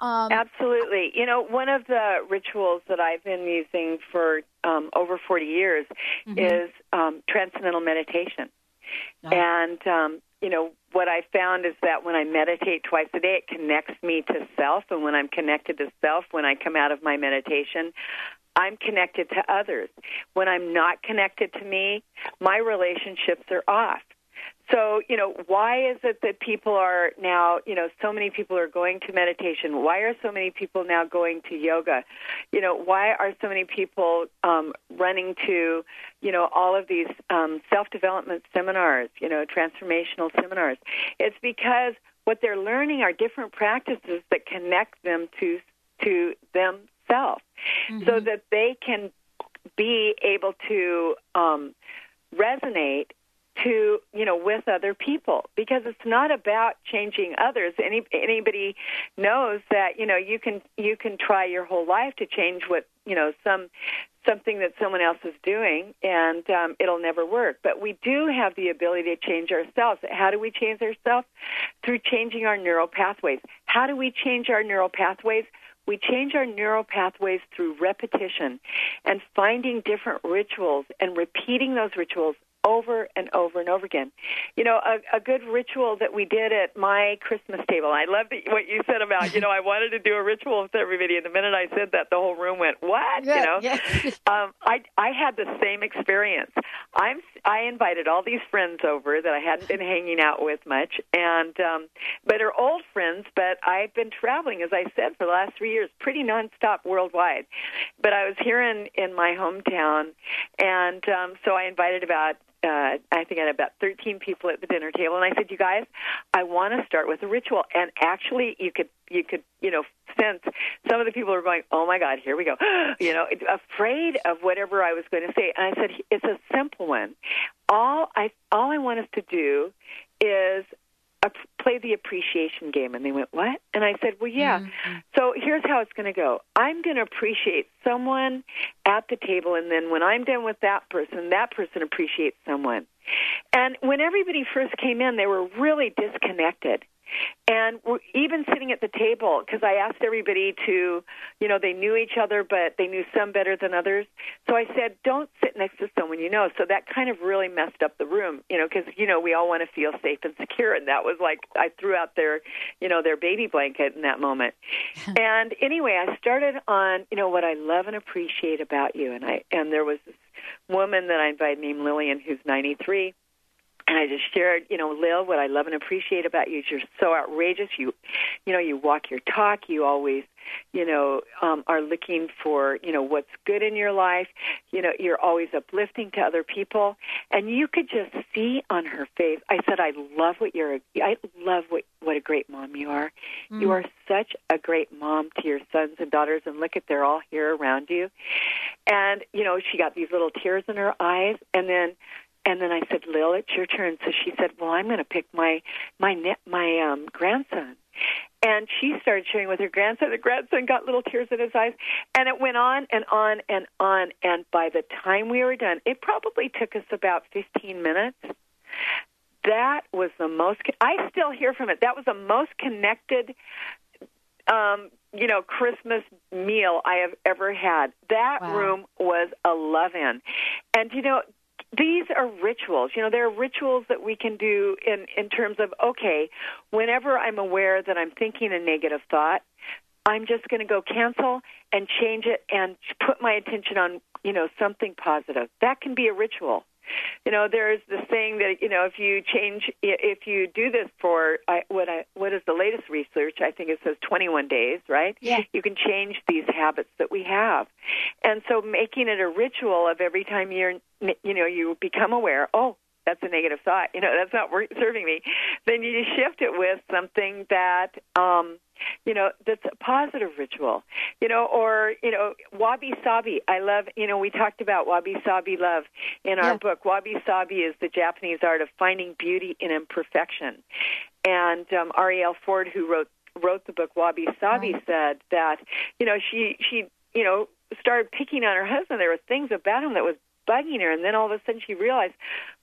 Um, Absolutely. You know, one of the rituals that I've been using for um, over 40 years mm-hmm. is um, transcendental meditation. Oh. And, um, you know, what I found is that when I meditate twice a day, it connects me to self. And when I'm connected to self, when I come out of my meditation, I'm connected to others. When I'm not connected to me, my relationships are off. So, you know, why is it that people are now, you know, so many people are going to meditation? Why are so many people now going to yoga? You know, why are so many people um, running to, you know, all of these um, self development seminars, you know, transformational seminars? It's because what they're learning are different practices that connect them to to themselves, mm-hmm. so that they can be able to um, resonate to you know with other people because it's not about changing others. Any anybody knows that you know you can you can try your whole life to change what you know some something that someone else is doing and um, it'll never work. But we do have the ability to change ourselves. How do we change ourselves? Through changing our neural pathways. How do we change our neural pathways? We change our neural pathways through repetition and finding different rituals and repeating those rituals over and over and over again. You know, a, a good ritual that we did at my Christmas table. I love the, what you said about, you know, I wanted to do a ritual with everybody, and the minute I said that, the whole room went, "What?" Yeah, you know. Yeah. <laughs> um, I I had the same experience. I'm I invited all these friends over that I hadn't been hanging out with much, and um, but are old friends. But I've been traveling, as I said, for the last three years, pretty nonstop worldwide. But I was here in in my hometown, and um, so I invited about uh, I think I had about 13 people at the dinner table, and I said, "You guys, I want to start with a ritual." And actually, you could you could you know sense some of the people were going, "Oh my God, here we go," <gasps> you know, afraid of whatever I was going to say. And I said, "It's a simple one. All I all I want us to do is play the appreciation game. And they went, what? And I said, well, yeah. Mm-hmm. So here's how it's going to go. I'm going to appreciate someone at the table, and then when I'm done with that person, that person appreciates someone. And when everybody first came in, they were really disconnected. And we're even sitting at the table, because I asked everybody to, you know, they knew each other, but they knew some better than others. So I said, don't sit next to someone you know. So that kind of really messed up the room, you know, because, you know, we all want to feel safe and secure. And that was like, I threw out their, you know, their baby blanket in that moment. <laughs> and anyway, I started on, you know, what I love and appreciate about you. And I, and there was this woman that I invited named Lillian, who's 93 and I just shared, you know, Lil, what I love and appreciate about you is you're so outrageous. You, you know, you walk your talk. You always, you know, um, are looking for, you know, what's good in your life. You know, you're always uplifting to other people, and you could just see on her face. I said, I love what you're. I love what what a great mom you are. Mm. You are such a great mom to your sons and daughters, and look at they're all here around you. And you know, she got these little tears in her eyes, and then and then I said, Lil, it's your turn. So she said, Well, I'm going to pick my my my um, grandson. And she started sharing with her grandson. The grandson got little tears in his eyes, and it went on and on and on. And by the time we were done, it probably took us about 15 minutes. That was the most. I still hear from it. That was the most connected um, you know, Christmas meal I have ever had. That wow. room was a love in. And you know, these are rituals. You know, there are rituals that we can do in in terms of okay, whenever I'm aware that I'm thinking a negative thought, I'm just going to go cancel and change it and put my attention on, you know, something positive. That can be a ritual. You know, there's the saying that you know if you change, if you do this for I, what I what is the latest research? I think it says 21 days, right? Yeah. You can change these habits that we have, and so making it a ritual of every time you're, you know, you become aware. Oh, that's a negative thought. You know, that's not serving me. Then you shift it with something that, um, you know, that's a positive ritual. You know, or you know, wabi sabi. I love. You know, we talked about wabi sabi love in our yeah. book. Wabi sabi is the Japanese art of finding beauty in imperfection. And um, Arielle Ford, who wrote wrote the book Wabi Sabi, right. said that you know she she you know started picking on her husband. There were things about him that was bugging her. And then all of a sudden she realized,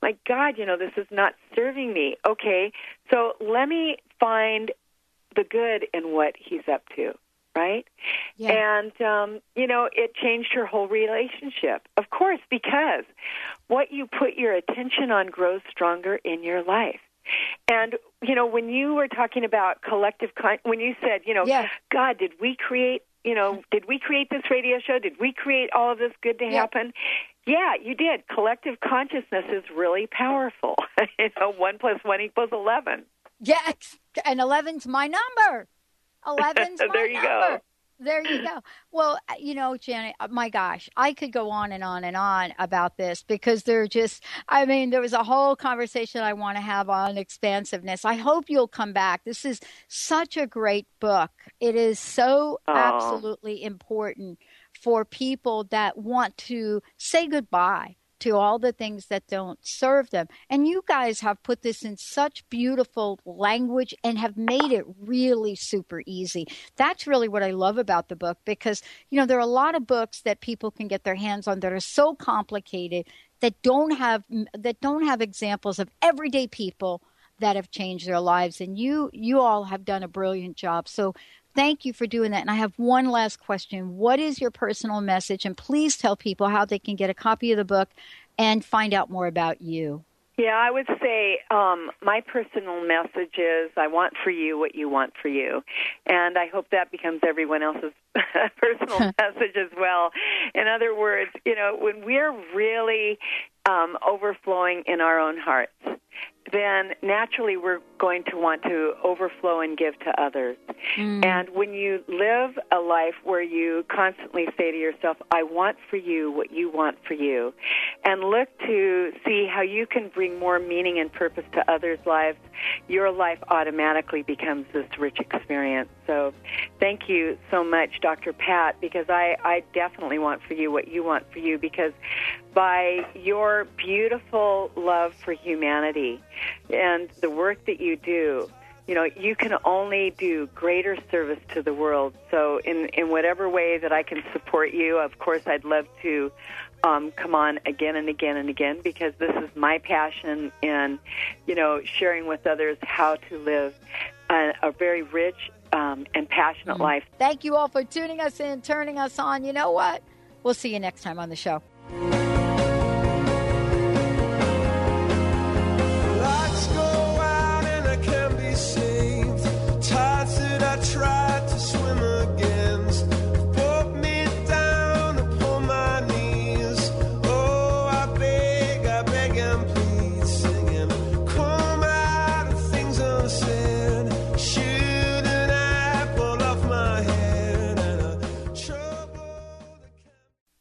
my God, you know, this is not serving me. Okay, so let me find the good in what he's up to. Right? Yeah. And, um, you know, it changed her whole relationship. Of course, because what you put your attention on grows stronger in your life. And you know, when you were talking about collective, con- when you said, you know, yeah. God, did we create? You know, did we create this radio show? Did we create all of this good to happen? Yeah, you did. Collective consciousness is really powerful. <laughs> you know, one plus one equals eleven. Yes, and eleven's my number. <laughs> Eleven's my there you number. go. There you go. Well, uh, you know, Janet, uh, my gosh, I could go on and on and on about this because they're just, I mean, there was a whole conversation I want to have on expansiveness. I hope you'll come back. This is such a great book. It is so Aww. absolutely important for people that want to say goodbye to all the things that don't serve them. And you guys have put this in such beautiful language and have made it really super easy. That's really what I love about the book because, you know, there are a lot of books that people can get their hands on that are so complicated that don't have that don't have examples of everyday people that have changed their lives and you you all have done a brilliant job so Thank you for doing that. And I have one last question. What is your personal message? And please tell people how they can get a copy of the book and find out more about you. Yeah, I would say um, my personal message is I want for you what you want for you. And I hope that becomes everyone else's <laughs> personal <laughs> message as well. In other words, you know, when we're really um, overflowing in our own hearts, then naturally we're going to want to overflow and give to others. Mm. And when you live a life where you constantly say to yourself, I want for you what you want for you, and look to see how you can bring more meaning and purpose to others' lives, your life automatically becomes this rich experience. So thank you so much, Dr. Pat, because I, I definitely want for you what you want for you, because by your beautiful love for humanity and the work that you do, you know, you can only do greater service to the world. So, in in whatever way that I can support you, of course, I'd love to um, come on again and again and again because this is my passion in, you know, sharing with others how to live a, a very rich um, and passionate mm-hmm. life. Thank you all for tuning us in, turning us on. You know what? We'll see you next time on the show.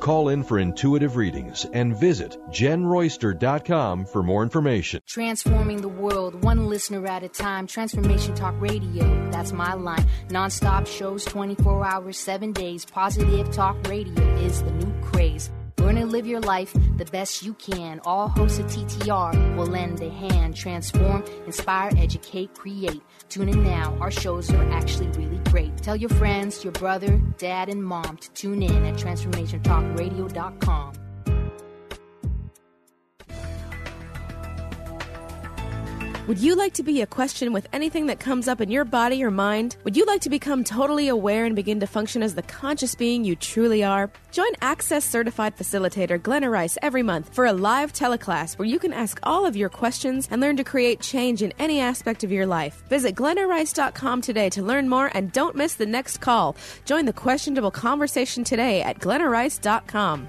Call in for intuitive readings and visit jenroyster.com for more information. Transforming the world, one listener at a time. Transformation Talk Radio, that's my line. Non-stop shows, 24 hours, 7 days. Positive Talk Radio is the new craze. Learn and live your life the best you can. All hosts of TTR will lend a hand. Transform, inspire, educate, create. Tune in now. Our shows are actually really great. Tell your friends, your brother, dad, and mom to tune in at transformationtalkradio.com. Would you like to be a question with anything that comes up in your body or mind? Would you like to become totally aware and begin to function as the conscious being you truly are? Join Access Certified Facilitator Glenna Rice every month for a live teleclass where you can ask all of your questions and learn to create change in any aspect of your life. Visit glennarice.com today to learn more and don't miss the next call. Join the questionable conversation today at glennarice.com.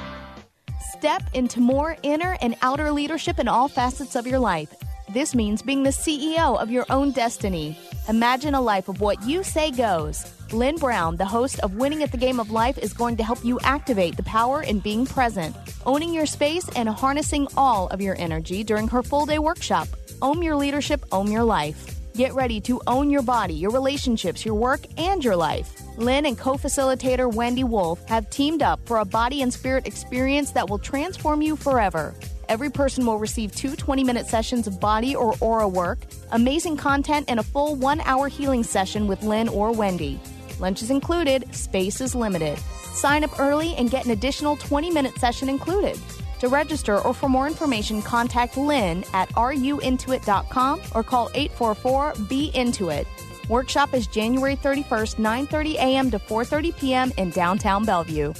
Step into more inner and outer leadership in all facets of your life. This means being the CEO of your own destiny. Imagine a life of what you say goes. Lynn Brown, the host of Winning at the Game of Life, is going to help you activate the power in being present, owning your space, and harnessing all of your energy during her full day workshop. Own your leadership, own your life. Get ready to own your body, your relationships, your work, and your life. Lynn and co facilitator Wendy Wolf have teamed up for a body and spirit experience that will transform you forever. Every person will receive two 20 minute sessions of body or aura work, amazing content, and a full one hour healing session with Lynn or Wendy. Lunch is included, space is limited. Sign up early and get an additional 20 minute session included. To register or for more information, contact Lynn at ruintuit.com or call 844 Be Into It. Workshop is January 31st, 9:30 a.m. to 4:30 p.m. in downtown Bellevue.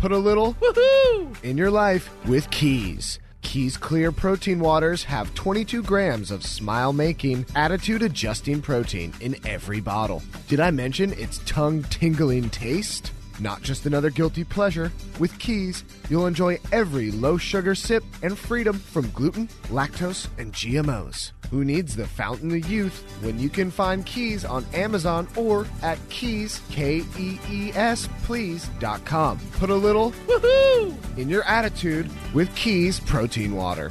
Put a little woohoo in your life with Keys. Keys Clear Protein Waters have 22 grams of smile making, attitude adjusting protein in every bottle. Did I mention its tongue tingling taste? Not just another guilty pleasure. With Keys, you'll enjoy every low sugar sip and freedom from gluten, lactose, and GMOs. Who needs the fountain of youth when you can find Keys on Amazon or at keys, K E E S, please.com. Put a little woohoo in your attitude with Keys Protein Water.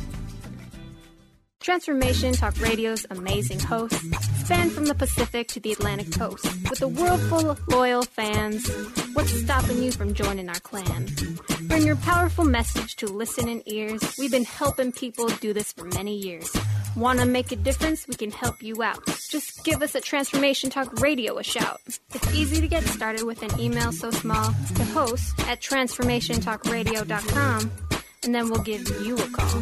Transformation Talk Radio's amazing hosts span from the Pacific to the Atlantic coast. With a world full of loyal fans, what's stopping you from joining our clan? Bring your powerful message to listening ears. We've been helping people do this for many years. Want to make a difference? We can help you out. Just give us at Transformation Talk Radio a shout. It's easy to get started with an email so small to host at transformationtalkradio.com, and then we'll give you a call.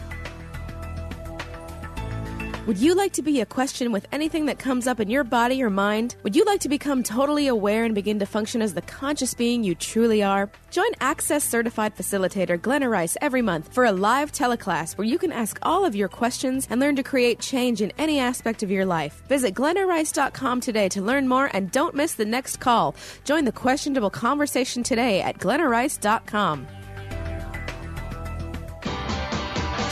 Would you like to be a question with anything that comes up in your body or mind? Would you like to become totally aware and begin to function as the conscious being you truly are? Join Access Certified Facilitator Glenna Rice every month for a live teleclass where you can ask all of your questions and learn to create change in any aspect of your life. Visit glennarice.com today to learn more and don't miss the next call. Join the questionable conversation today at glennarice.com.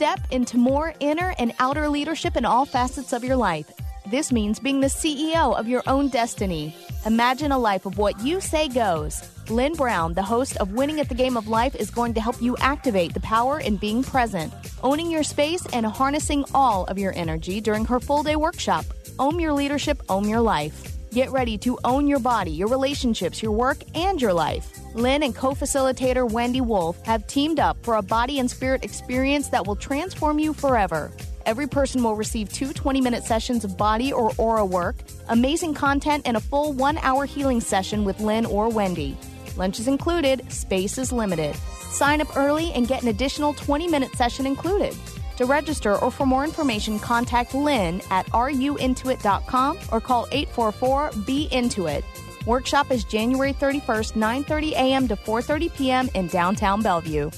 Step into more inner and outer leadership in all facets of your life. This means being the CEO of your own destiny. Imagine a life of what you say goes. Lynn Brown, the host of Winning at the Game of Life, is going to help you activate the power in being present, owning your space, and harnessing all of your energy during her full day workshop. Own your leadership, own your life. Get ready to own your body, your relationships, your work, and your life. Lynn and co facilitator Wendy Wolf have teamed up for a body and spirit experience that will transform you forever. Every person will receive two 20 minute sessions of body or aura work, amazing content, and a full one hour healing session with Lynn or Wendy. Lunch is included, space is limited. Sign up early and get an additional 20 minute session included. To register or for more information, contact Lynn at ruintuit.com or call 844 Be Into It. Workshop is January 31st, 9:30 a.m. to 4:30 p.m. in downtown Bellevue.